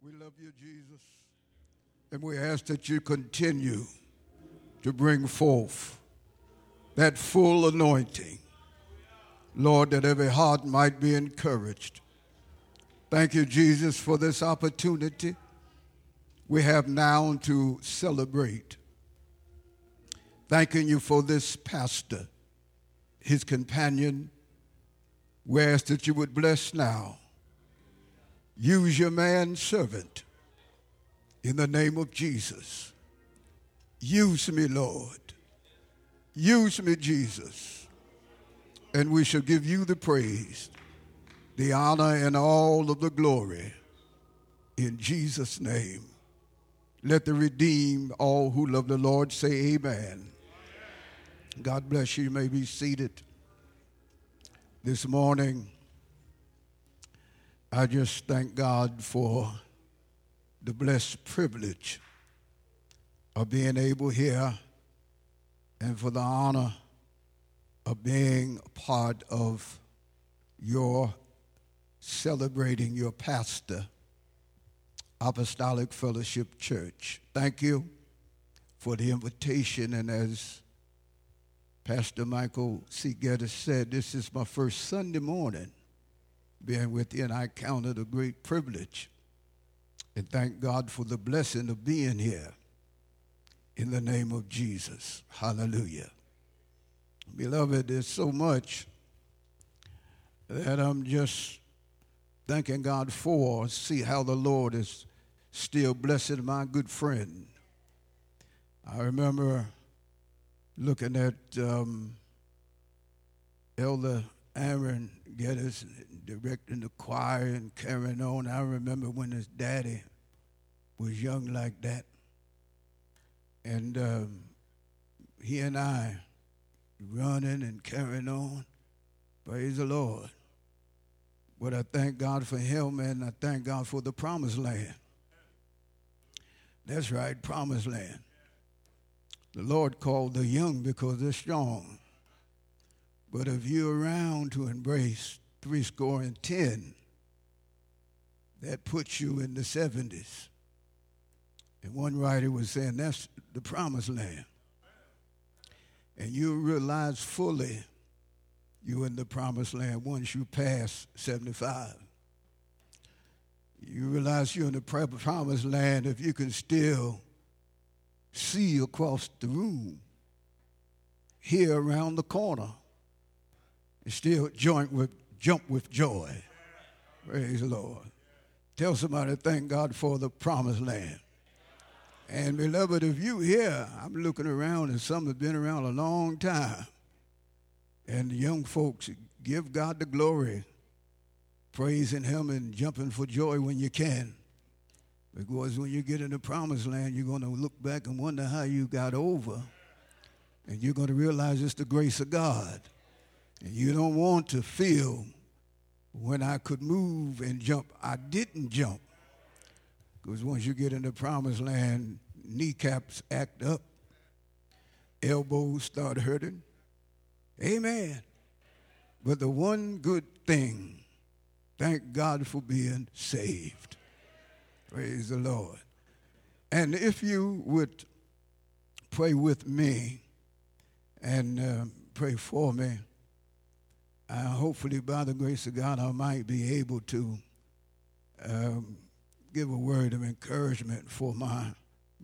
We love you, Jesus. And we ask that you continue to bring forth that full anointing. Lord, that every heart might be encouraged. Thank you, Jesus, for this opportunity we have now to celebrate. Thanking you for this pastor, his companion. We ask that you would bless now. Use your man servant in the name of Jesus. Use me, Lord. Use me, Jesus. And we shall give you the praise, the honor, and all of the glory in Jesus' name. Let the redeemed, all who love the Lord, say amen. God bless you. You may be seated. This morning, I just thank God for the blessed privilege of being able here and for the honor of being part of your celebrating your pastor, Apostolic Fellowship Church. Thank you for the invitation, and as Pastor Michael C. Geddes said, this is my first Sunday morning being with you, and I count it a great privilege. And thank God for the blessing of being here in the name of Jesus. Hallelujah. Beloved, there's so much that I'm just thanking God for. See how the Lord is still blessing my good friend. I remember looking at um, Elder Aaron Geddes directing the choir and carrying on. I remember when his daddy was young like that. And um, he and I running and carrying on. Praise the Lord. But I thank God for him and I thank God for the promised land. That's right, promised land. The Lord called the young because they're strong. But if you're around to embrace three score and ten, that puts you in the 70s. And one writer was saying that's the promised land. And you realize fully you're in the promised land once you pass 75. You realize you're in the promised land if you can still see across the room, hear around the corner, still joint with, jump with joy. Praise the Lord. Tell somebody, thank God for the promised land. And beloved, if you here, I'm looking around and some have been around a long time. And the young folks, give God the glory, praising Him and jumping for joy when you can. Because when you get in the promised land, you're going to look back and wonder how you got over. And you're going to realize it's the grace of God. And you don't want to feel when I could move and jump, I didn't jump. Because once you get in the promised land, kneecaps act up, elbows start hurting. Amen. But the one good thing, thank God for being saved. Praise the Lord. And if you would pray with me and uh, pray for me, hopefully by the grace of God, I might be able to um, give a word of encouragement for my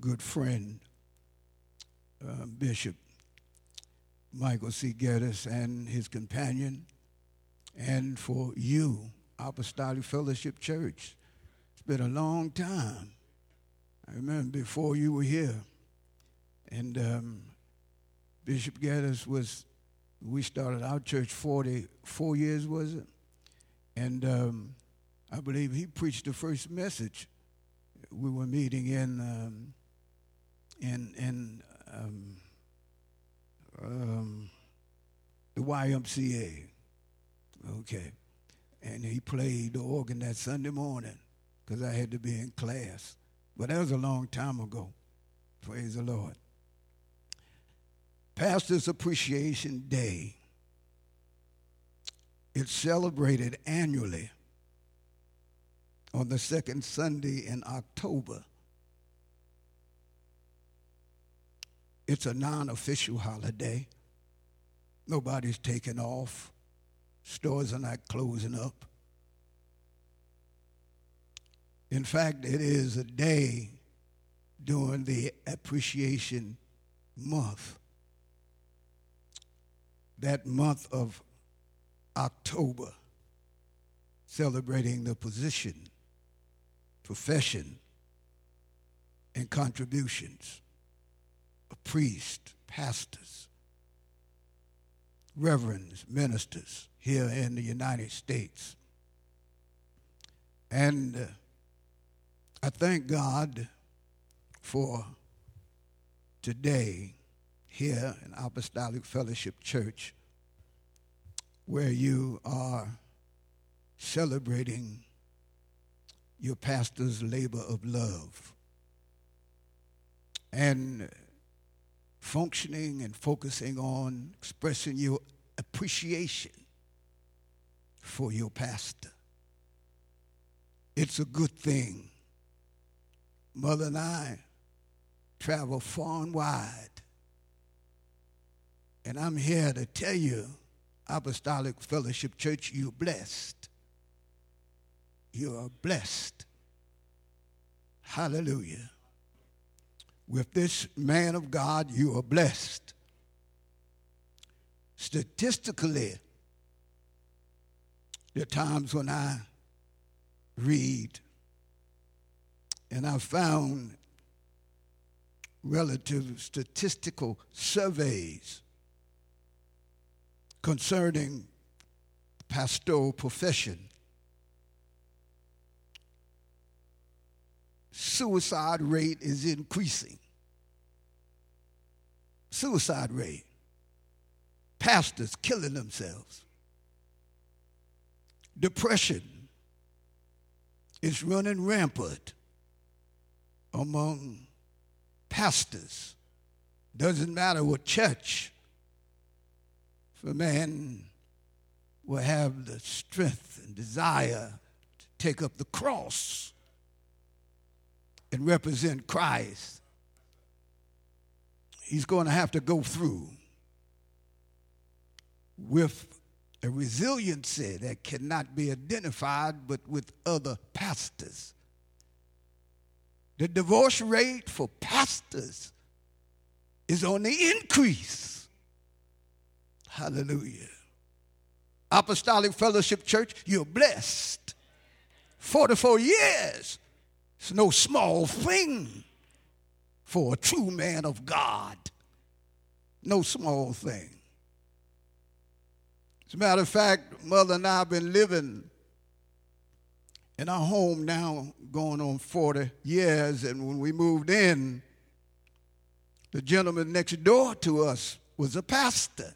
good friend, uh, Bishop Michael C. Geddes and his companion, and for you, Apostolic Fellowship Church It's been a long time. I remember before you were here. And um, Bishop Geddes was, we started our church 44 years, was it? And um, I believe he preached the first message. We were meeting in, um, in, in um, um, the YMCA. Okay. And he played the organ that Sunday morning because I had to be in class. But that was a long time ago. Praise the Lord. Pastor's Appreciation Day. It's celebrated annually on the second Sunday in October. It's a non official holiday. Nobody's taking off. Stores are not closing up. In fact, it is a day during the appreciation month. That month of October, celebrating the position, profession, and contributions of priests, pastors, reverends, ministers here in the United States. And uh, I thank God for today here in Apostolic Fellowship Church where you are celebrating your pastor's labor of love and functioning and focusing on expressing your appreciation for your pastor. It's a good thing. Mother and I travel far and wide. And I'm here to tell you, Apostolic Fellowship Church, you're blessed. You are blessed. Hallelujah. With this man of God, you are blessed. Statistically, there are times when I read and I found relative statistical surveys concerning pastoral profession. Suicide rate is increasing. Suicide rate. Pastors killing themselves. Depression is running rampant among pastors. Doesn't matter what church. A man will have the strength and desire to take up the cross and represent Christ, he's going to have to go through with a resiliency that cannot be identified but with other pastors. The divorce rate for pastors is on the increase. Hallelujah. Apostolic Fellowship Church, you're blessed. 44 years. It's no small thing for a true man of God. No small thing. As a matter of fact, Mother and I have been living in our home now going on 40 years. And when we moved in, the gentleman next door to us was a pastor.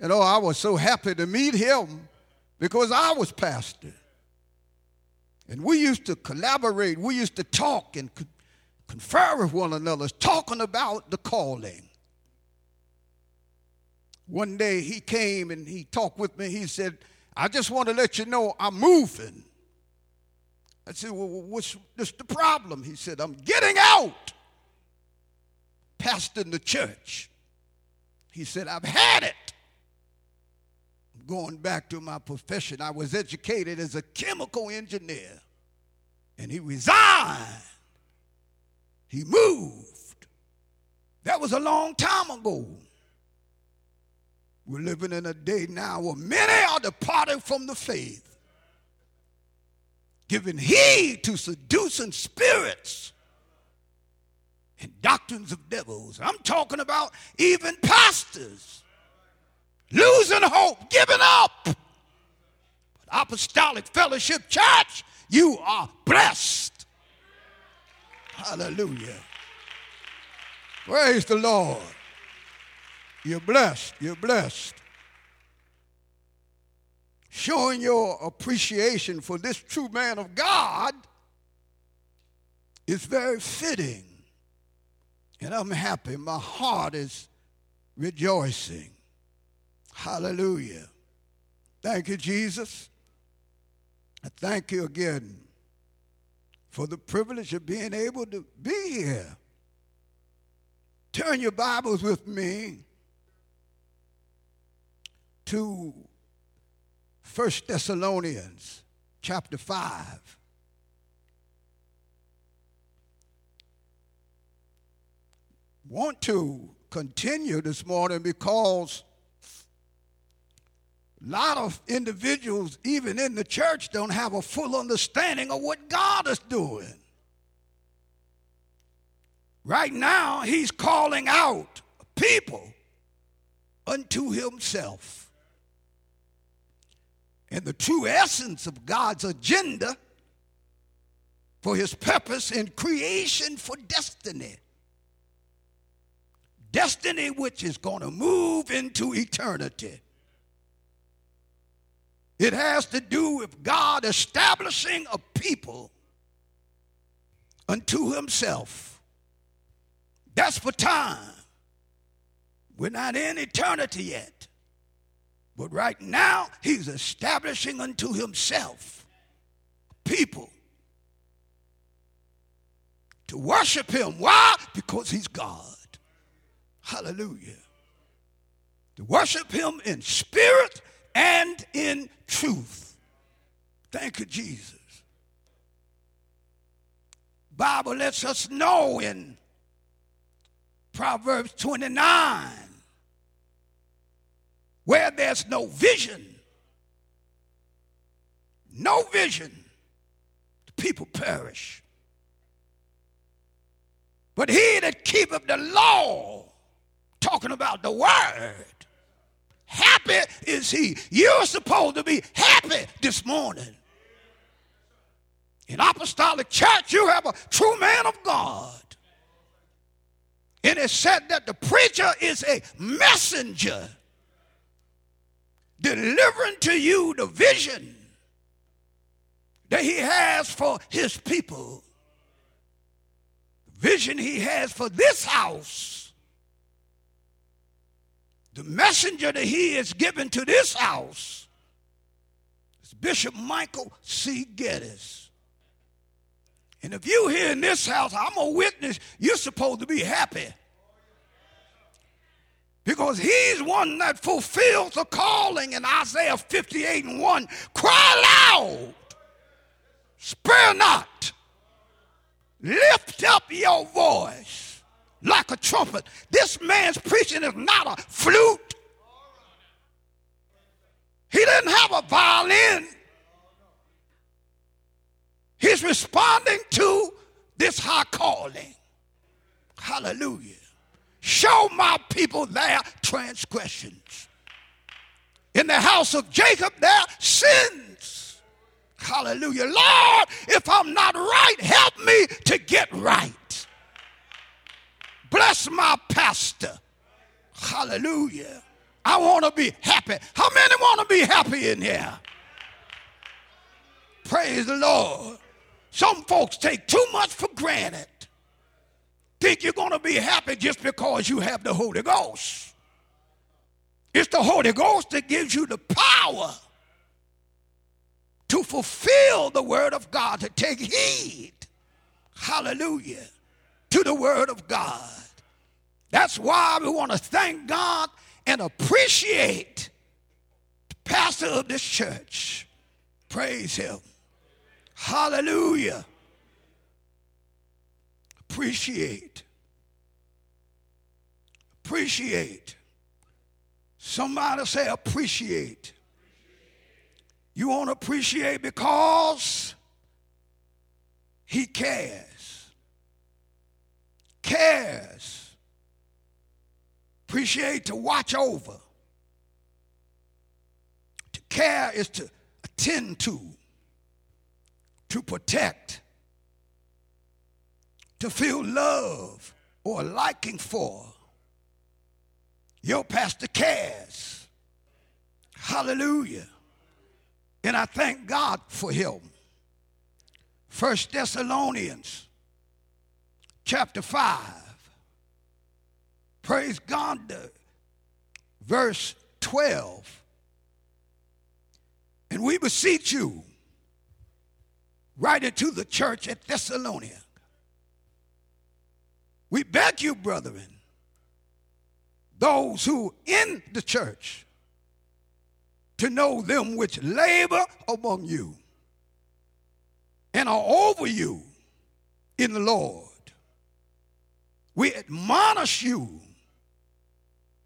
And oh, I was so happy to meet him because I was pastor. And we used to collaborate, we used to talk and confer with one another, talking about the calling. One day he came and he talked with me. He said, I just want to let you know I'm moving. I said, Well, what's, what's the problem? He said, I'm getting out. Pastoring the church. He said, I've had it. Going back to my profession. I was educated as a chemical engineer. And he resigned. He moved. That was a long time ago. We're living in a day now where many are departing from the faith giving heed to seducing spirits and doctrines of devils. I'm talking about even pastors losing hope, giving up. But Apostolic Fellowship Church, you are blessed. Hallelujah. Praise the Lord. You're blessed. You're blessed showing your appreciation for this true man of God is very fitting. And I'm happy. My heart is rejoicing. Hallelujah. Thank you, Jesus. I thank you again for the privilege of being able to be here. Turn your Bibles with me to 1 Thessalonians chapter 5. Want to continue this morning because a lot of individuals, even in the church, don't have a full understanding of what God is doing. Right now, He's calling out people unto Himself. And the true essence of God's agenda for His purpose in creation for destiny. Destiny which is going to move into eternity. It has to do with God establishing a people unto himself. That's for time. We're not in eternity yet. But right now, he's establishing unto himself people to worship him. Why? Because he's God. Hallelujah. To worship him in spirit and in truth. Thank you, Jesus. Bible lets us know in Proverbs 29 where there's no vision, no vision, the people perish. But he that keepeth the law, talking about the word, Happy is he. You're supposed to be happy this morning. In apostolic church, you have a true man of God. And it said that the preacher is a messenger delivering to you the vision that he has for his people. vision he has for this house the messenger that he is given to this house is Bishop Michael C. Geddes. And if you here in this house, I'm a witness, you're supposed to be happy. Because he's one that fulfills the calling in Isaiah 58 and 1. Cry loud, spare not, lift up your voice like a trumpet. This man's preaching is not a flute. He didn't have a violin. He's responding to this high calling. Hallelujah. Show my people their transgressions. In the house of Jacob, their sins. Hallelujah. Lord, if I'm not right, help me to get right. Bless my pastor. Hallelujah. I want to be happy. How many want to be happy in here? Praise the Lord. Some folks take too much for granted. Think you're going to be happy just because you have the Holy Ghost. It's the Holy Ghost that gives you the power to fulfill the Word of God, to take heed. Hallelujah. To the Word of God. That's why we want to thank God and appreciate the pastor of this church. Praise him. Hallelujah. Appreciate. Appreciate. Somebody say appreciate. You want to appreciate because he cares. Cares Appreciate to watch over. To care is to attend to, to protect, to feel love or liking for. Your pastor cares. Hallelujah. And I thank God for him. First Thessalonians chapter 5 Praise God. Verse 12. And we beseech you, writing to the church at Thessalonica. We beg you, brethren, those who in the church, to know them which labor among you and are over you in the Lord. We admonish you,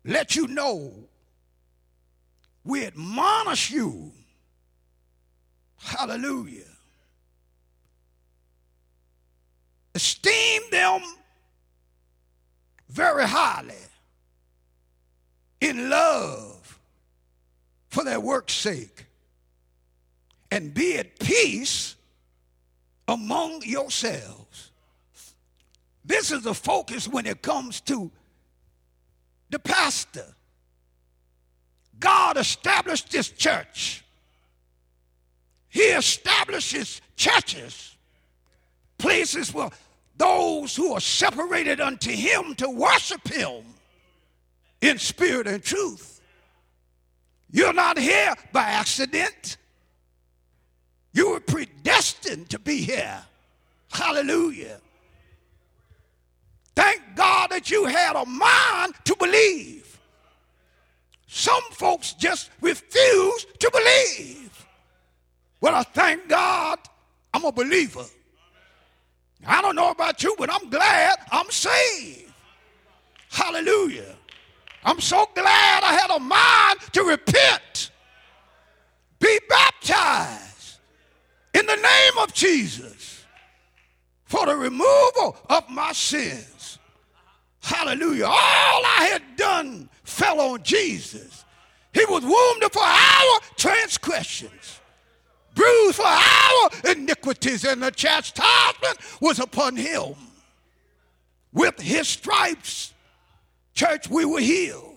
let you know. We admonish you. Hallelujah. Esteem them very highly in love for their work's sake and be at peace among yourselves. This is the focus when it comes to the pastor. God established this church. He establishes churches, places where those who are separated unto him to worship him in spirit and truth. You're not here by accident. You were predestined to be here. Hallelujah. That you had a mind to believe. Some folks just refuse to believe. Well, I thank God I'm a believer. I don't know about you, but I'm glad I'm saved. Hallelujah. I'm so glad I had a mind to repent, be baptized in the name of Jesus for the removal of my sins. Hallelujah. All I had done fell on Jesus. He was wounded for our transgressions bruised for our iniquities, and the chastisement was upon him. With his stripes, church, we were healed.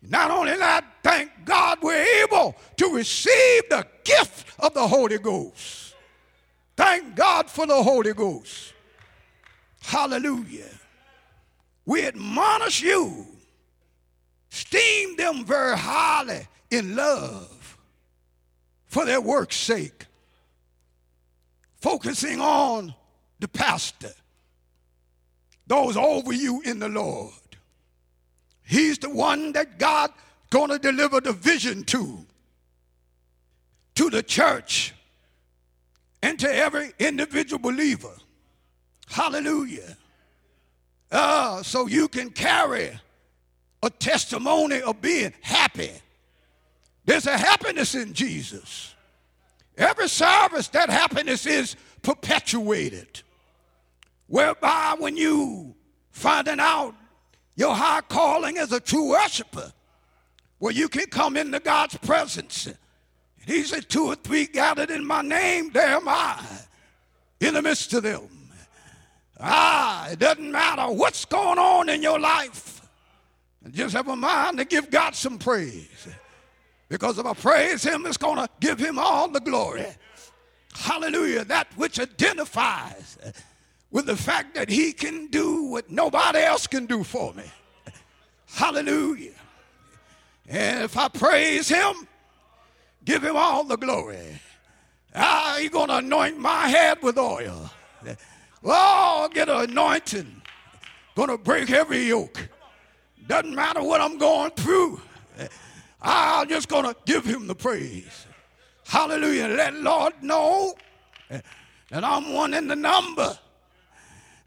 Not only that, thank God we're able to receive the gift of the Holy Ghost. Thank God for the Holy Ghost. Hallelujah. We admonish you, esteem them very highly in love for their work's sake, focusing on the pastor, those over you in the Lord. He's the one that God going to deliver the vision to, to the church, and to every individual believer. Hallelujah. Uh, so you can carry a testimony of being happy there's a happiness in Jesus. Every service, that happiness is perpetuated. Whereby, when you finding out your high calling as a true worshiper, where you can come into God's presence. And He said, Two or three gathered in my name, there am I in the midst of them. Ah, it doesn't matter what's going on in your life. Just have a mind to give God some praise. Because if I praise him, it's going to give him all the glory. Hallelujah. That which identifies with the fact that he can do what nobody else can do for me. Hallelujah. And if I praise him, give him all the glory. Ah, he's going to anoint my head with oil. Oh, I'll get an anointing. To break every yoke. Doesn't matter what I'm going through. I'm just to give him the praise. Hallelujah. Let Lord know that I'm one in the number.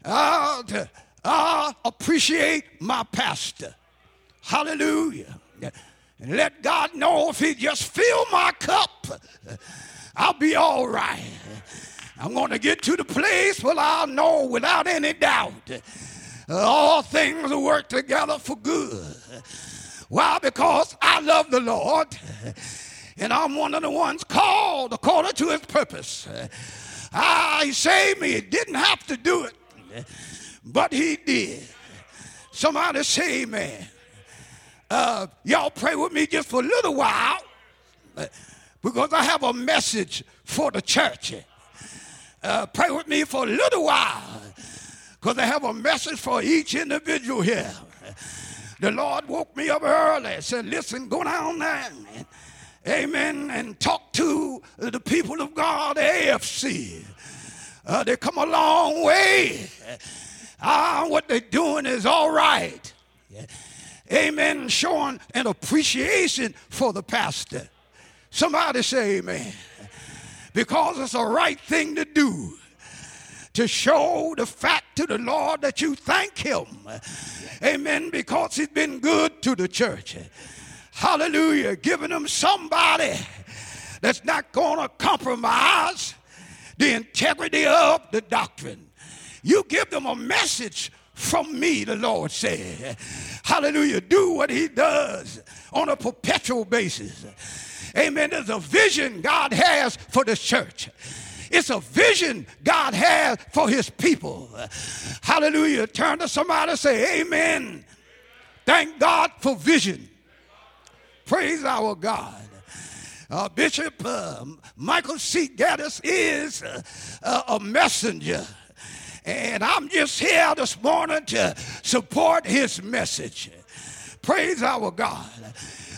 Uh, to, uh, appreciate my pastor. Hallelujah. And let God know if he just fill my cup, I'll be all right. I'm going to get to the place where I'll know without any doubt all things work together for good why? Because I love the Lord and I'm one of the ones called according to his purpose. Ah, he saved me. He didn't have to do it, but he did. Somebody say amen. Uh, y'all pray with me just for a little while because I have a message for the church. Uh, pray with me for a little while because I have a message for each individual here. The Lord woke me up early, said, Listen, go down there amen, and talk to the people of God, AFC. Uh, they come a long way. Ah, what they're doing is all right. Amen. Showing an appreciation for the pastor. Somebody say amen. Because it's a right thing to do to show the fact to the Lord that you thank Him. Amen. Because He's been good to the church. Hallelujah. Giving them somebody that's not going to compromise the integrity of the doctrine. You give them a message from me, the Lord said. Hallelujah. Do what He does on a perpetual basis. Amen. There's a vision God has for the church. It's a vision God has for his people. Hallelujah. Turn to somebody and say, Amen. Thank God for vision. Praise our God. Uh, Bishop uh, Michael C. Geddes is uh, a messenger. And I'm just here this morning to support his message. Praise our God.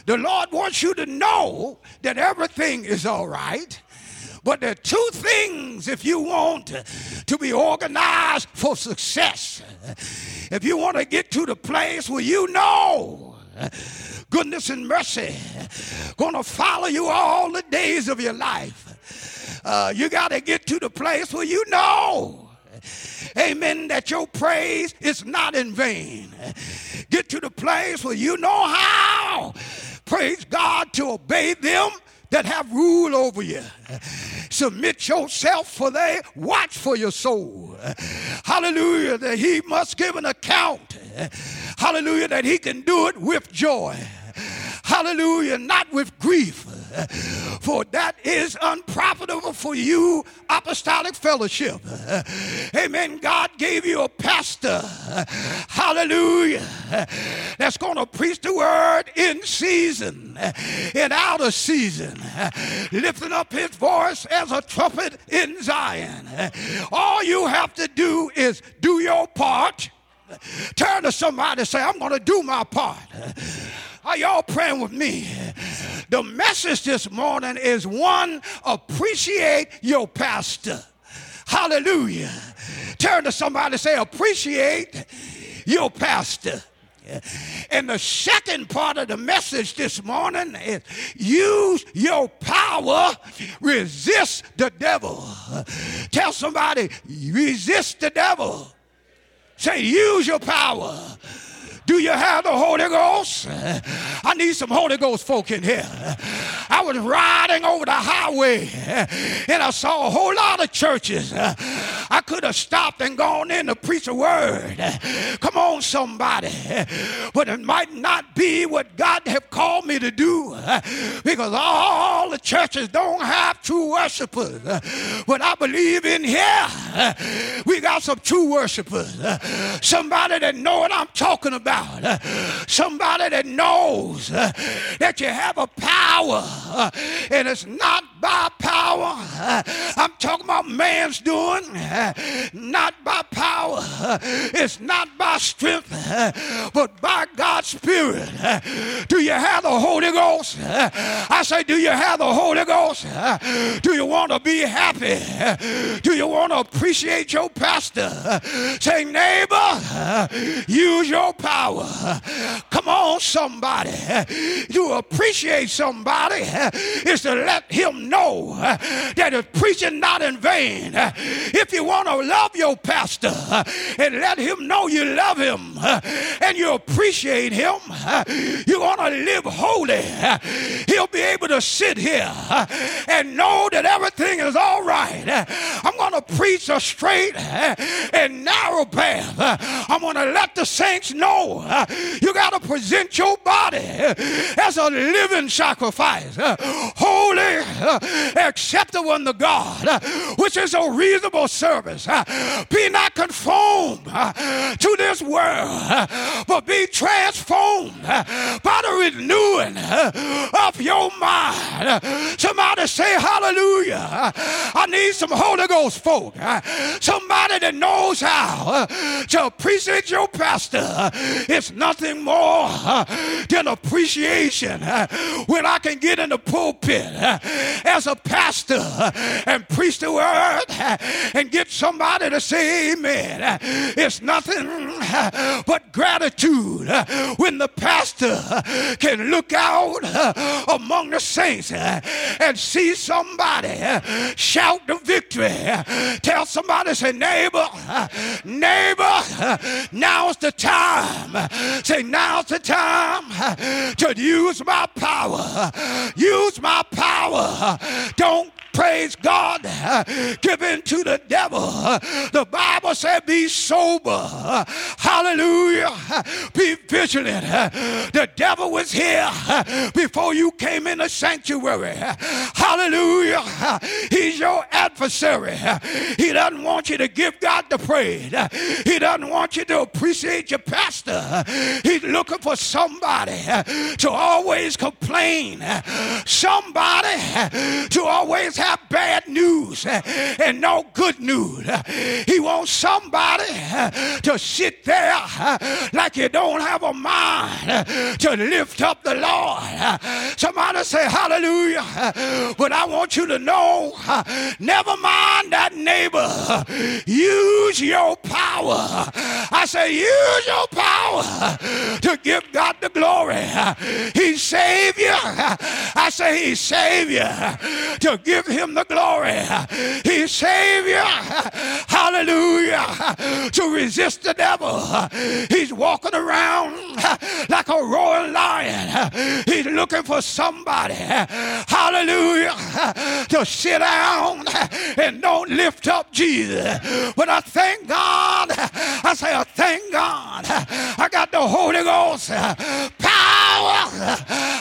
The Lord wants you to know that everything is all right. But there are two things if you want to be organized for success. If you want to get to the place where you know goodness and mercy going to follow you all the days of your life, uh, you got to get to the place where you know amen, that your praise is not in vain. Get to the place where you know how, praise God, to obey them that have rule over you. Submit yourself, for they watch for your soul. Hallelujah, that he must give an account. Hallelujah, that he can do it with joy. Hallelujah, not with grief. For that is unprofitable for you, apostolic fellowship. Amen. God gave you a pastor. Hallelujah. That's going to preach the word in season and out of season, lifting up his voice as a trumpet in Zion. All you have to do is do your part. Turn to somebody and say, I'm going to do my part. Are y'all praying with me? The message this morning is one appreciate your pastor. Hallelujah. Turn to somebody say, appreciate your pastor. And the second part of the message this morning is use your power, resist the devil. Tell somebody, resist the devil. Say, use your power do you have the Holy Ghost? I need some Holy Ghost folk in here. I was riding over the highway and I saw a whole lot of churches. I could have stopped and gone in to preach a word. Come on, somebody. But it might not be what God have called me to do because all the churches don't have true worshipers. But I believe in here we got some true worshipers. Somebody that know what I'm talking about about. Somebody that knows that you have a power and it's not by power. I'm talking about man's doing, not by power. It's not by strength, but by God's Spirit. Do you have the Holy Ghost? I say, do you have the Holy Ghost? Do you want to be happy? Do you want to appreciate your pastor? Say, neighbor, use your power. Come on, somebody. To appreciate somebody is to let him know Uh, that his preaching not in vain. Uh, if you want to love your pastor uh, and let him know you love him and you appreciate him, you want to live holy. He'll be able to sit here and know that everything is all right. I'm going to preach a straight and narrow path. I'm going to let the saints know you got to present your body as a living sacrifice, holy, acceptable unto God, uh, which is a reasonable service. Uh, be not conformed uh, to this world, but be transformed by the renewing of your mind. Somebody say hallelujah. I need some Holy Ghost folk. Somebody that knows how to appreciate your pastor. It's nothing more than appreciation when I can get in the pulpit as a pastor and preach the word and get somebody to say amen. It's nothing but gratitude when the pastor can look out among the saints and see somebody shout the victory. Tell somebody, say, neighbor, neighbor, now's the time. Say, now's the time to use my power. Use my power. Don't praise God, give in to the devil. The Bible said, be sober. Hallelujah. Be vigilant. The devil was here before you came in the sanctuary. Hallelujah. He's your adversary. He doesn't want you to give God the praise. He doesn't want you to appreciate your pastor. He's looking for somebody to always complain, somebody to always have bad news eh, and no good news. He wants somebody eh, to sit there eh, like you don't have a mind to lift up the Lord. Somebody say hallelujah. But I want you to know never mind that neighbor. Use your power. I say, use your power to give God the glory. He's Savior. I say, He's Savior to give Him the glory. He's Savior. Hallelujah. To resist the devil. He's walking around like a roaring lion. He's looking for somebody. Hallelujah. To sit down and don't lift up Jesus. But I thank God. I say, I thank God. I got the Holy Ghost power.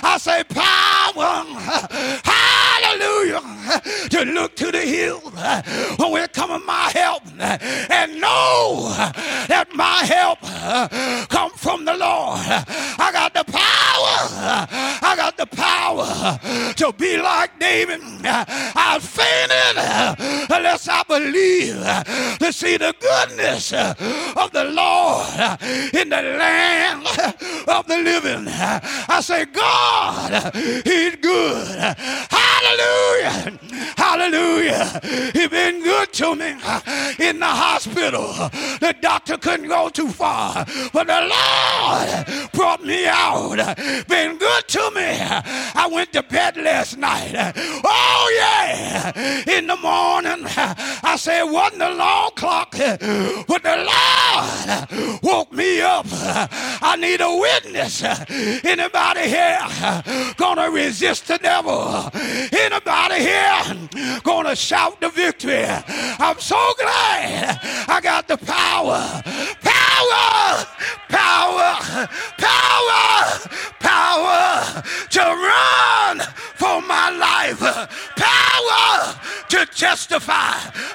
I say, power. Hallelujah. To look to the hill when we're coming my help and know that my help come from the Lord. I got the power. The power to be like David. I fainted unless I believe to see the goodness of the Lord in the land of the living. I say, God, He's good. Hallelujah. Hallelujah. He's been good to me in the hospital. The doctor couldn't go too far, but the Lord brought me out. Been good to me. I went to bed last night. Oh, yeah. In the morning, I said, wasn't the long clock, but the Lord woke me up. I need a witness. Anybody here gonna resist the devil? Anybody here gonna shout the victory? I'm so glad I got the power. Power! Power! Power! Power to run for my life. Power to testify.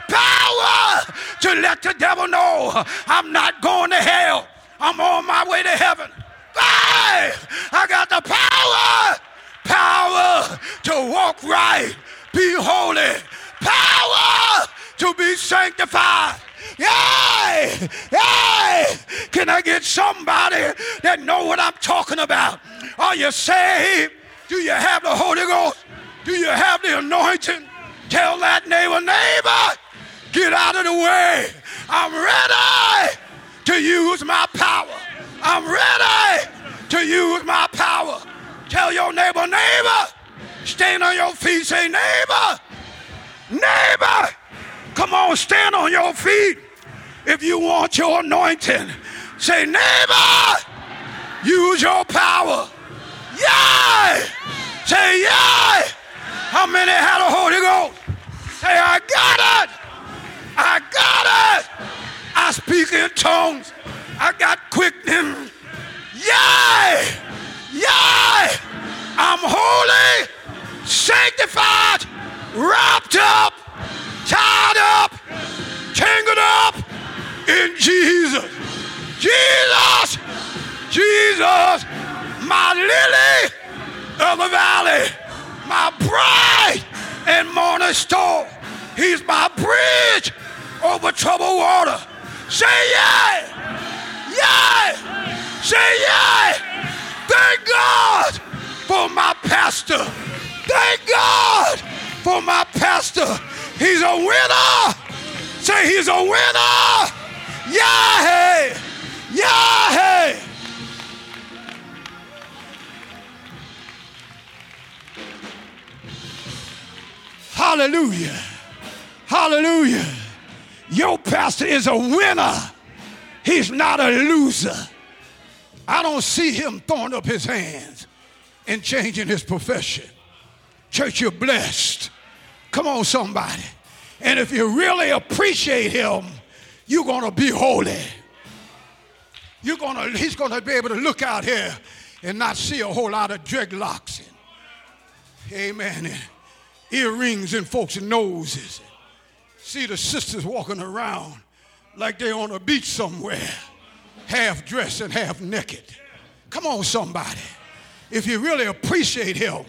Power to let the devil know I'm not going to hell. I'm on my way to heaven. Hey, I got the power, power to walk right, be holy, power to be sanctified. Yay! Yay! Can I get somebody that know what I'm talking about? Are you saved? Do you have the Holy Ghost? Do you have the anointing? Tell that neighbor, neighbor, get out of the way. I'm ready to use my power. I'm ready to use my power. Tell your neighbor, neighbor, stand on your feet. Say, neighbor, neighbor, come on, stand on your feet. If you want your anointing, say, neighbor, use your power. Yay! Say, yay! How many had a Holy Ghost? Say, I got it! I got it! I speak in tongues. I got quickening. Jesus. Jesus! Jesus! My lily of the valley, my bride and morning star. He's my bridge over troubled water. Say yeah. Yeah. Say yeah. Thank God for my pastor. Thank God for my pastor. He's a winner. Say he's a winner. Yeah. Yeah. Hallelujah. Hallelujah. Your pastor is a winner. He's not a loser. I don't see him throwing up his hands and changing his profession. Church, you're blessed. Come on, somebody. And if you really appreciate him, you're going to be holy. You're gonna, he's going to be able to look out here and not see a whole lot of dreadlocks and, amen, and earrings in folks' noses. See the sisters walking around like they're on a beach somewhere, half dressed and half naked. Come on, somebody. If you really appreciate him,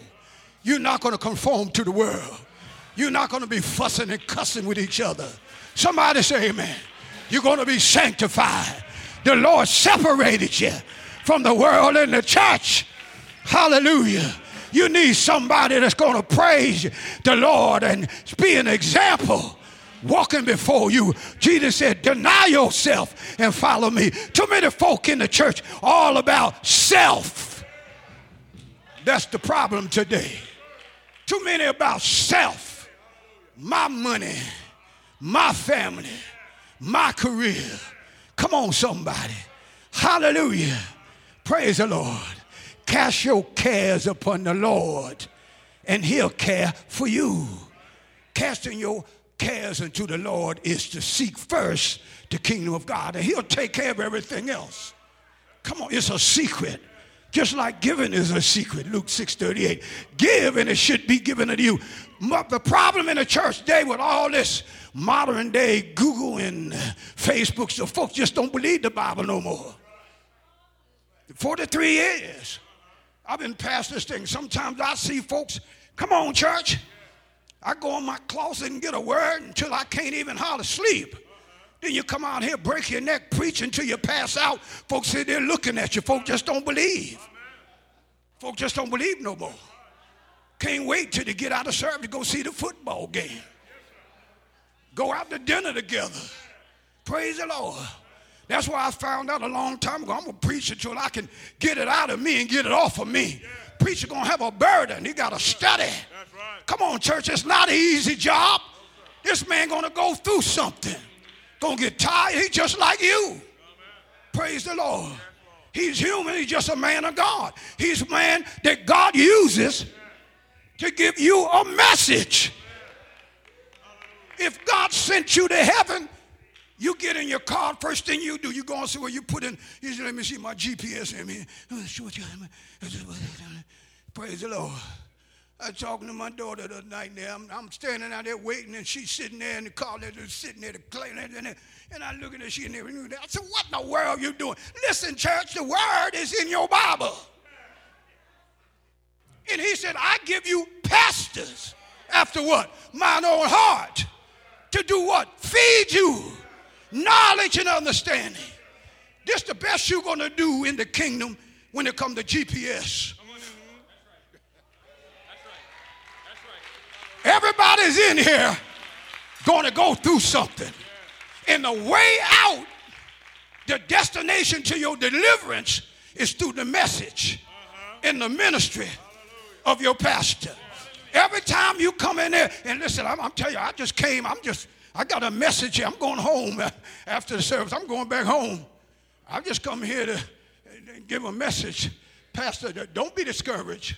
you're not going to conform to the world. You're not going to be fussing and cussing with each other. Somebody say amen. You're going to be sanctified. The Lord separated you from the world and the church. Hallelujah. You need somebody that's going to praise the Lord and be an example walking before you. Jesus said, Deny yourself and follow me. Too many folk in the church all about self. That's the problem today. Too many about self. My money, my family, my career. Come on, somebody. Hallelujah. Praise the Lord. Cast your cares upon the Lord, and He'll care for you. Casting your cares unto the Lord is to seek first the kingdom of God, and He'll take care of everything else. Come on, it's a secret. Just like giving is a secret, Luke 6 38. Give and it should be given to you. The problem in the church today with all this modern day Google and Facebook, so folks just don't believe the Bible no more. 43 years. I've been past this thing. Sometimes I see folks, come on, church. I go in my closet and get a word until I can't even hardly sleep. Then you come out here, break your neck, preach until you pass out. Folks sit there looking at you. Folks just don't believe. Folks just don't believe no more. Can't wait till you get out of service to go see the football game. Go out to dinner together. Praise the Lord. That's why I found out a long time ago. I'm gonna preach until I can get it out of me and get it off of me. Preacher gonna have a burden. He gotta study. Come on, church. It's not an easy job. This man gonna go through something. Gonna get tired. He's just like you. Praise the Lord. He's human. He's just a man of God. He's a man that God uses to give you a message. If God sent you to heaven, you get in your car, first thing you do, you go and see where you put in, you say, let me see my GPS. Let me, praise the Lord. I was talking to my daughter the night there. I'm, I'm, standing out there waiting, and she's sitting there in the car, just sitting there, cleaning and, and I look at her, she in. I said, What in the world are you doing? Listen, church, the word is in your Bible. And he said, I give you pastors after what? Mine own heart. To do what? Feed you knowledge and understanding. This the best you're going to do in the kingdom when it comes to GPS. Everybody's in here going to go through something. And the way out, the destination to your deliverance is through the message in the ministry of your pastor. Every time you come in there, and listen, I'm, I'm telling you, I just came, I'm just, I got a message here. I'm going home after the service. I'm going back home. I've just come here to give a message. Pastor, don't be discouraged.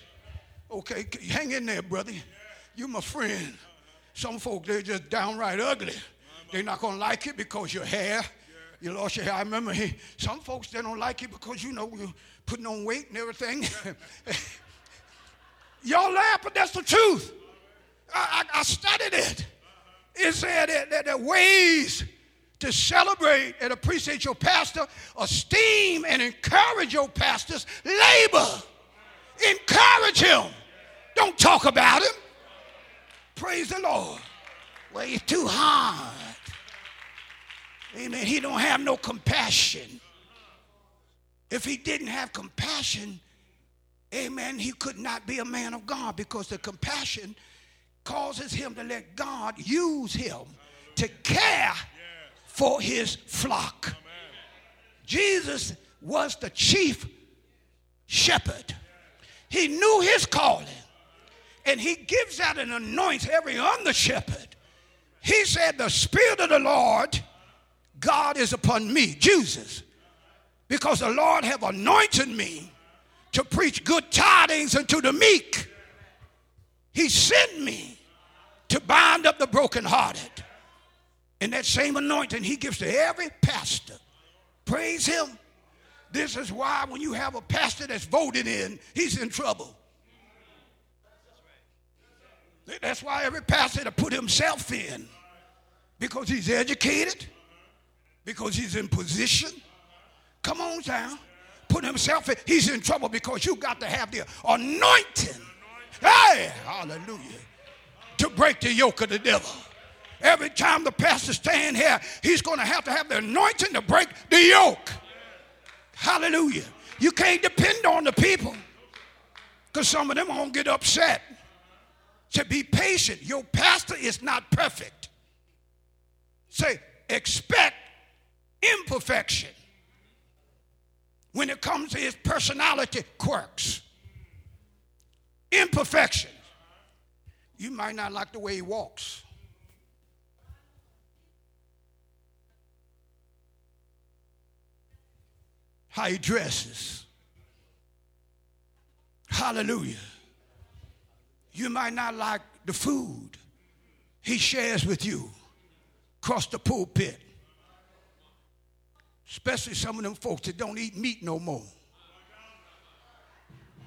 Okay, hang in there, brother. You my friend. Some folk, they're just downright ugly. They're not going to like it because your hair, you lost your hair. I remember he, some folks, they don't like it because, you know, you're putting on weight and everything. Laugh, but that's the truth. I, I, I studied it. It said that, that, that ways to celebrate and appreciate your pastor, esteem and encourage your pastors, labor. Encourage him. Don't talk about him. Praise the Lord. Well, it's too hard. Amen. He don't have no compassion. If he didn't have compassion, amen, he could not be a man of God because the compassion causes him to let God use him to care for his flock. Jesus was the chief shepherd. He knew his calling. And he gives out and anoints every under shepherd. He said, The Spirit of the Lord, God is upon me, Jesus, because the Lord have anointed me to preach good tidings unto the meek. He sent me to bind up the brokenhearted. And that same anointing he gives to every pastor. Praise him. This is why when you have a pastor that's voted in, he's in trouble. That's why every pastor to put himself in because he's educated, because he's in position. Come on down. Put himself in. He's in trouble because you got to have the anointing. Hey, hallelujah. To break the yoke of the devil. Every time the pastor stand here, he's going to have to have the anointing to break the yoke. Hallelujah. You can't depend on the people because some of them won't get upset. To be patient. Your pastor is not perfect. Say, expect imperfection when it comes to his personality quirks. Imperfection. You might not like the way he walks. How he dresses. Hallelujah. You might not like the food he shares with you across the pulpit. Especially some of them folks that don't eat meat no more.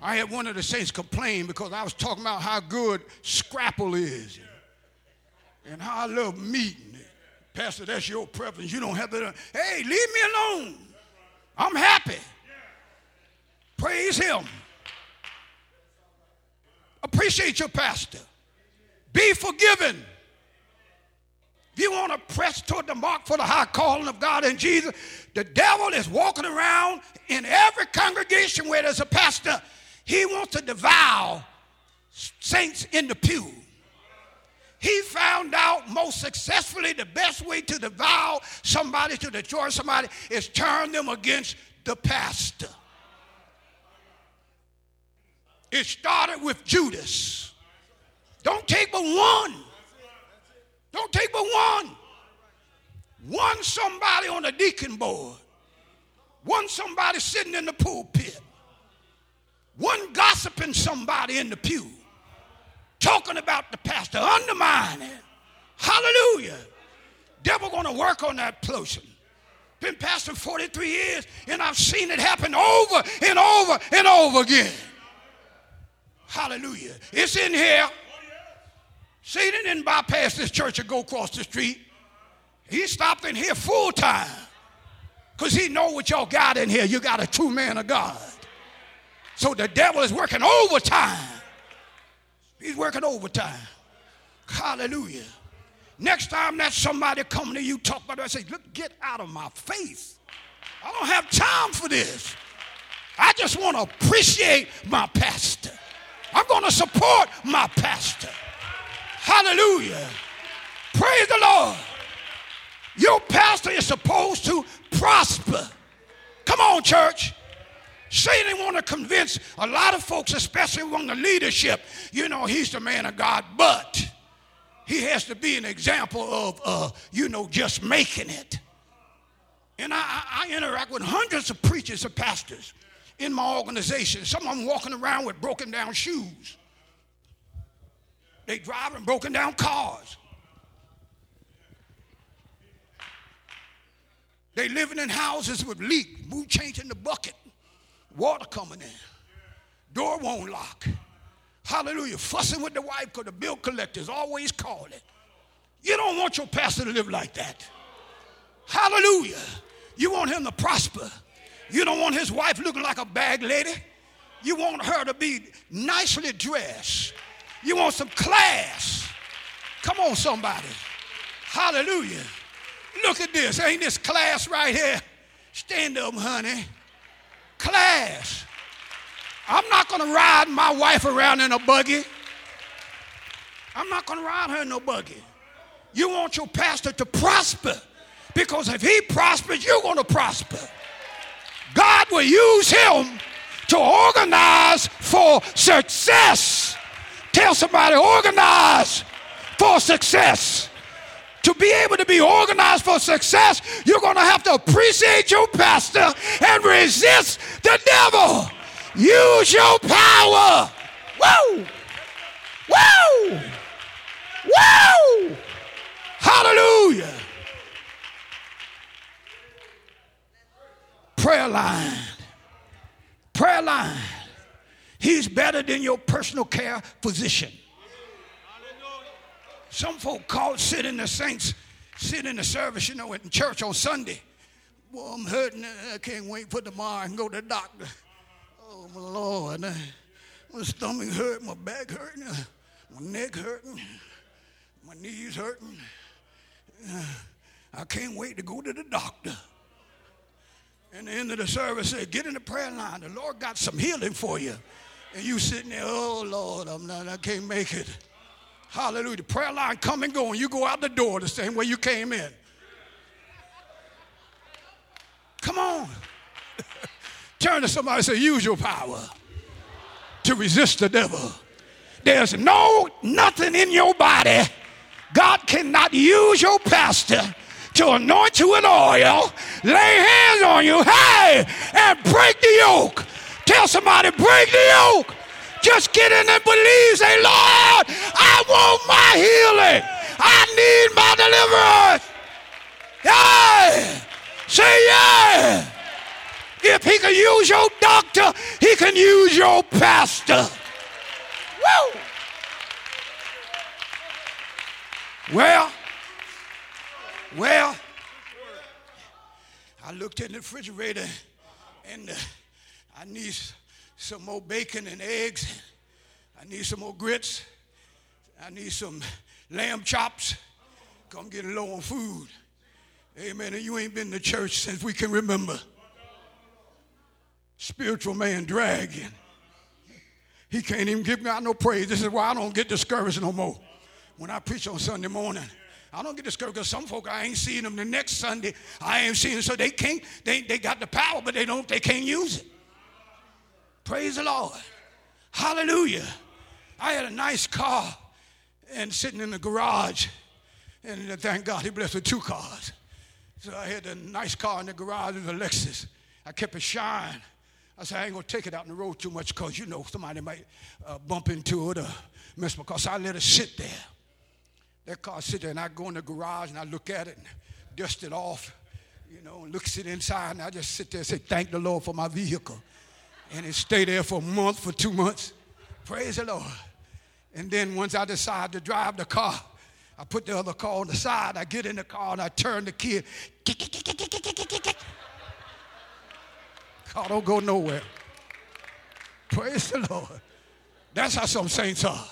I had one of the saints complain because I was talking about how good scrapple is and how I love meat. Pastor, that's your preference. You don't have to. Hey, leave me alone. I'm happy. Praise Him. Appreciate your pastor. Be forgiven. If you want to press toward the mark for the high calling of God in Jesus, the devil is walking around in every congregation where there's a pastor. He wants to devour saints in the pew. He found out most successfully the best way to devour somebody, to destroy somebody, is turn them against the pastor. It started with Judas. Don't take but one. Don't take but one. One somebody on the deacon board. One somebody sitting in the pulpit. One gossiping somebody in the pew. Talking about the pastor, undermining. Hallelujah. Devil gonna work on that person. Been pastor 43 years, and I've seen it happen over and over and over again. Hallelujah. It's in here. Satan didn't bypass this church and go across the street. He stopped in here full time. Because he know what y'all got in here. You got a true man of God. So the devil is working overtime. He's working overtime. Hallelujah. Next time that somebody come to you talk about I say, look, get out of my face. I don't have time for this. I just want to appreciate my pastor. I'm going to support my pastor. Hallelujah. Praise the Lord. Your pastor is supposed to prosper. Come on, church. Satan want to convince a lot of folks, especially among the leadership, you know, he's the man of God, but he has to be an example of, uh, you know, just making it. And I, I interact with hundreds of preachers and pastors in my organization. Some of them walking around with broken down shoes. They driving broken down cars. They living in houses with leak, move changing the bucket, water coming in, door won't lock. Hallelujah, fussing with the wife because the bill collector's always calling. You don't want your pastor to live like that. Hallelujah. You want him to prosper. You don't want his wife looking like a bag lady. You want her to be nicely dressed. You want some class. Come on, somebody. Hallelujah. Look at this. Ain't this class right here? Stand up, honey. Class. I'm not going to ride my wife around in a buggy. I'm not going to ride her in no buggy. You want your pastor to prosper because if he prospers, you're going to prosper. God will use him to organize for success. Tell somebody, organize for success. To be able to be organized for success, you're going to have to appreciate your pastor and resist the devil. Use your power. Woo! Woo! Woo! Hallelujah. Prayer line. Prayer line. He's better than your personal care physician. Some folk call sit in the saints, sit in the service, you know, in church on Sunday. Well, I'm hurting. I can't wait for tomorrow and go to the doctor. Oh, my Lord. My stomach hurt, my back hurting, my neck hurting, my knees hurting. I can't wait to go to the doctor. And the end of the service said, get in the prayer line. The Lord got some healing for you. And you sitting there, oh Lord, I'm not, I can't make it. Hallelujah. The prayer line come and go, and you go out the door the same way you came in. Come on. Turn to somebody say, use your power to resist the devil. There's no nothing in your body. God cannot use your pastor to anoint you with oil, lay hands on you, hey, and break the yoke. Tell somebody, break the yoke. Just get in and believe. Say, Lord, I want my healing. I need my deliverance. Yeah. Say yeah. If he can use your doctor, he can use your pastor. Woo! Well, well, I looked in the refrigerator and I need some more bacon and eggs. I need some more grits. I need some lamb chops. Come get low on food. Amen. And you ain't been to church since we can remember. Spiritual man dragging. He can't even give me out no praise. This is why I don't get discouraged no more. When I preach on Sunday morning, I don't get discouraged because some folk I ain't seeing them the next Sunday. I ain't seeing them, so they can't. They, they got the power, but they don't. They can't use it. Praise the Lord. Hallelujah. I had a nice car and sitting in the garage, and thank God he blessed with two cars. So I had a nice car in the garage, it was a Lexus. I kept it shine. I said, I ain't gonna take it out on the road too much because you know somebody might uh, bump into it or mess with because I let it sit there. That car sit there and I go in the garage and I look at it and dust it off, you know, and look at it inside and I just sit there and say, thank the Lord for my vehicle and it stayed there for a month, for two months. Praise the Lord. And then once I decide to drive the car, I put the other car on the side. I get in the car and I turn the key. Car don't go nowhere. Praise the Lord. That's how some saints are.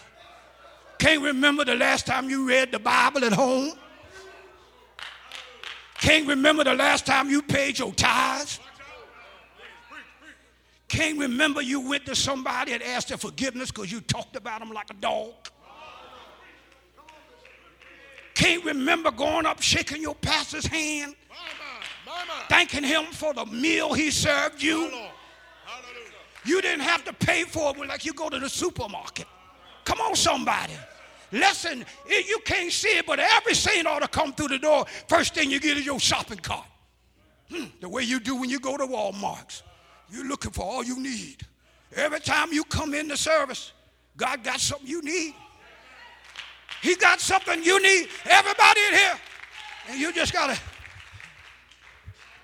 Can't remember the last time you read the Bible at home. Can't remember the last time you paid your tithes. Can't remember you went to somebody and asked their forgiveness because you talked about them like a dog. Can't remember going up shaking your pastor's hand, thanking him for the meal he served you. You didn't have to pay for it like you go to the supermarket. Come on, somebody. Listen, you can't see it, but every saint ought to come through the door. First thing you get is your shopping cart. Hmm, the way you do when you go to Walmart's. You're looking for all you need. Every time you come into service, God got something you need. He got something you need. Everybody in here. And you just got to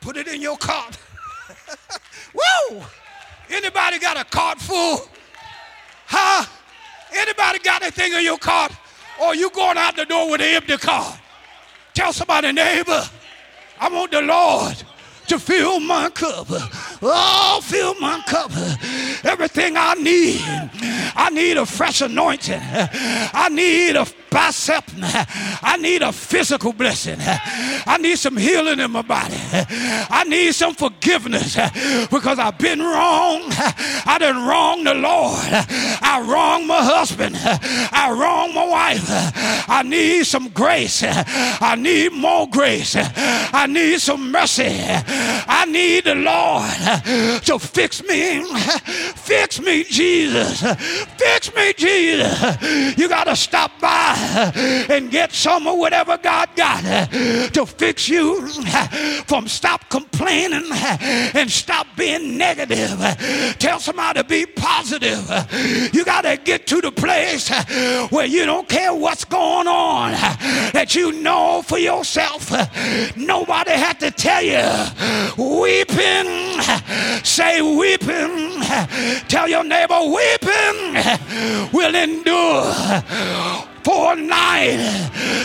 put it in your cart. Woo! Anybody got a cart full? Huh? Anybody got anything in your cart? Or you going out the door with an empty cart? Tell somebody, neighbor, I want the Lord to fill my cup. Oh, fill my cup. everything I need. I need a fresh anointing. I need a bicep. I need a physical blessing. I need some healing in my body. I need some forgiveness because I've been wrong. I didn't wrong the Lord. I wronged my husband. I wronged my wife. I need some grace. I need more grace. I need some mercy. I need the Lord to fix me. Fix me, Jesus. Fix me, Jesus. You got to stop by and get some of whatever God got uh, to fix you uh, from stop complaining uh, and stop being negative. Tell somebody to be positive. You got to get to the place where you don't care what's going on, that you know for yourself. Nobody had to tell you. Weeping, say weeping. Tell your neighbor, weeping will endure for a night.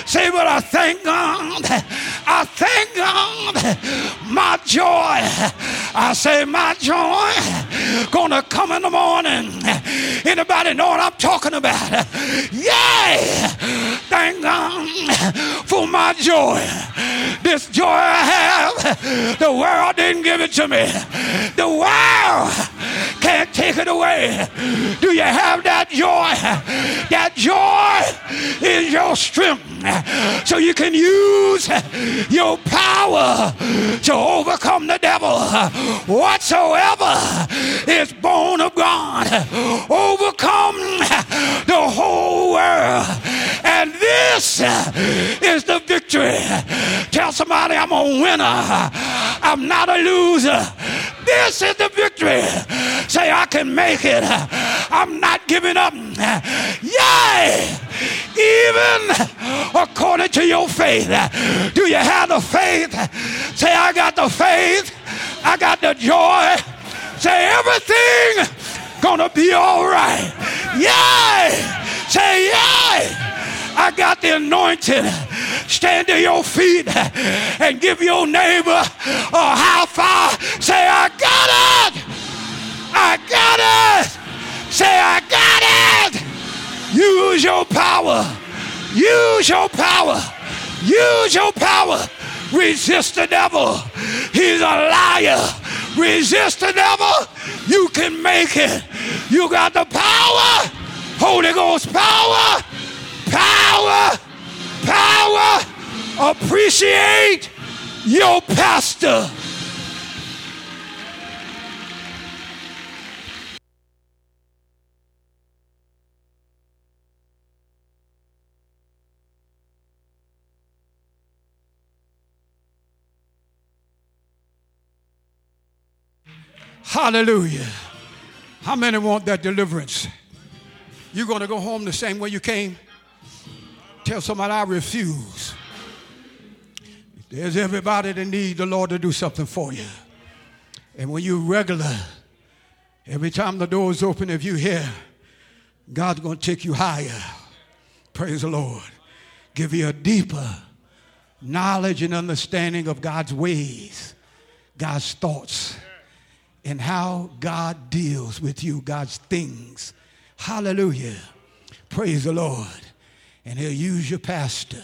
Say, but I thank God. I thank God. My joy. I say, my joy gonna come in the morning. Anybody know what I'm talking about? Yay! Thank God for my joy. This joy I have, the world didn't give it to me. The world can't take it away. Do you have that joy? That joy is your strength. So you can use your power to overcome the devil. Whatsoever is born of God, overcome the whole world. And this is the victory. Tell somebody I'm a winner. I'm not a loser. This is the victory. Say, I can make it. I'm not giving up. Yay! Even according to your faith. Do you have the faith? Say, I got the faith. I got the joy. Say, everything gonna be all right. Yay! Say, yay! I got the anointing. Stand to your feet and give your neighbor a high five. Say, I got it. I got it. Say, I got it. Use your power. Use your power. Use your power. Resist the devil. He's a liar. Resist the devil. You can make it. You got the power. Holy Ghost power power, power. Appreciate your pastor. Hallelujah. How many want that deliverance? You're going to go home the same way you came? Tell somebody I refuse. There's everybody that needs the Lord to do something for you. And when you're regular, every time the door is open, if you hear, God's going to take you higher. Praise the Lord. Give you a deeper knowledge and understanding of God's ways, God's thoughts, and how God deals with you, God's things. Hallelujah. Praise the Lord and he'll use your pastor.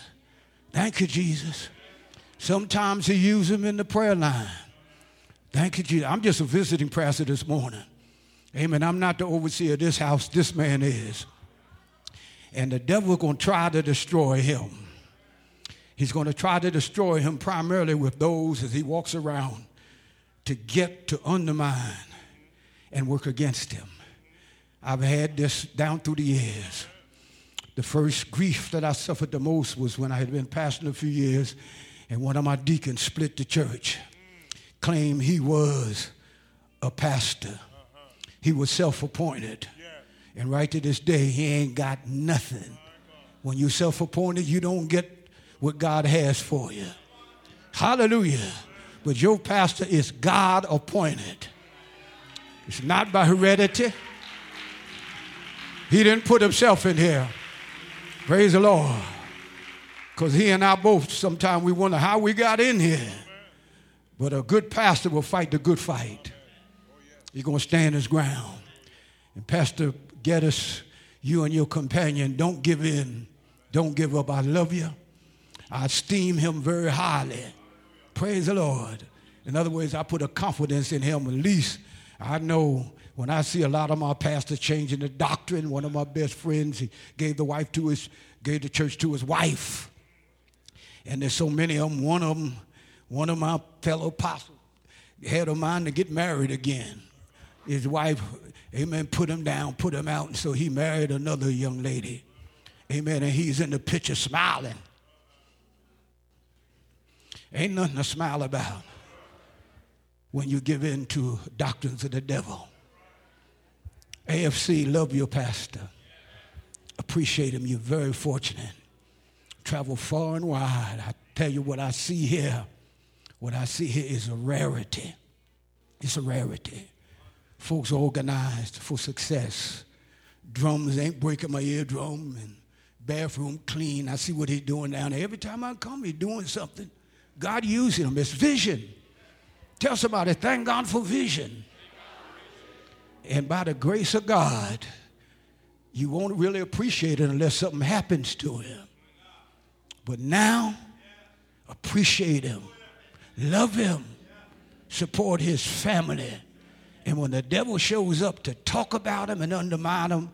Thank you, Jesus. Sometimes he uses him in the prayer line. Thank you, Jesus. I'm just a visiting pastor this morning. Amen. I'm not the overseer of this house. This man is. And the devil going to try to destroy him. He's going to try to destroy him primarily with those as he walks around to get to undermine and work against him. I've had this down through the years. The first grief that I suffered the most was when I had been pastoring a few years and one of my deacons split the church, claimed he was a pastor. He was self appointed. And right to this day, he ain't got nothing. When you're self appointed, you don't get what God has for you. Hallelujah. But your pastor is God appointed. It's not by heredity. He didn't put himself in here. Praise the Lord. Because he and I both, sometimes we wonder how we got in here. But a good pastor will fight the good fight. He's going to stand his ground. And Pastor Geddes, you and your companion, don't give in. Don't give up. I love you. I esteem him very highly. Praise the Lord. In other words, I put a confidence in him. At least I know when I see a lot of my pastors changing the doctrine. One of my best friends, he gave the wife to his, gave the church to his wife. And there's so many of them. One of them, one of my fellow apostles, had a mind to get married again. His wife, amen, put him down, put him out, and so he married another young lady. Amen. And he's in the picture smiling. Ain't nothing to smile about when you give in to doctrines of the devil. AFC, love your pastor. Appreciate him. You're very fortunate. Travel far and wide. I tell you what I see here. What I see here is a rarity. It's a rarity. Folks organized for success. Drums ain't breaking my eardrum and bathroom clean. I see what he's doing down there. Every time I come, he's doing something. God using him. It's vision. Tell somebody, thank God for vision. And by the grace of God, you won't really appreciate it unless something happens to him. But now, appreciate him, love him, support his family. And when the devil shows up to talk about him and undermine him,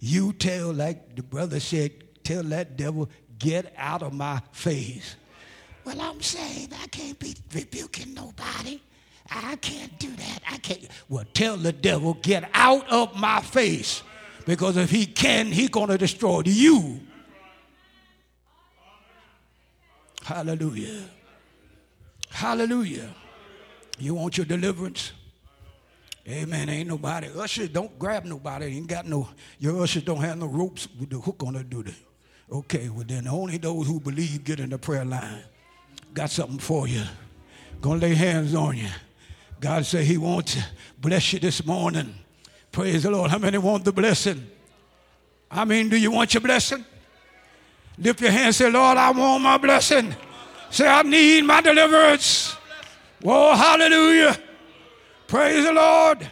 you tell, like the brother said, tell that devil, get out of my face. Well, I'm saying I can't be rebuking nobody. I can't do that. I can't. Well, tell the devil, get out of my face. Because if he can, he's going to destroy you. Hallelujah. Hallelujah. You want your deliverance? Amen. Ain't nobody. Ushers don't grab nobody. Ain't got no, your ushers don't have no ropes with the hook on it, do they? Okay, well then only those who believe get in the prayer line. Got something for you. Gonna lay hands on you. God said He wants to bless you this morning. Praise the Lord. How many want the blessing? I mean, do you want your blessing? Lift your hand say, Lord, I want my blessing. Say, I need my deliverance. Whoa, hallelujah. Praise the Lord.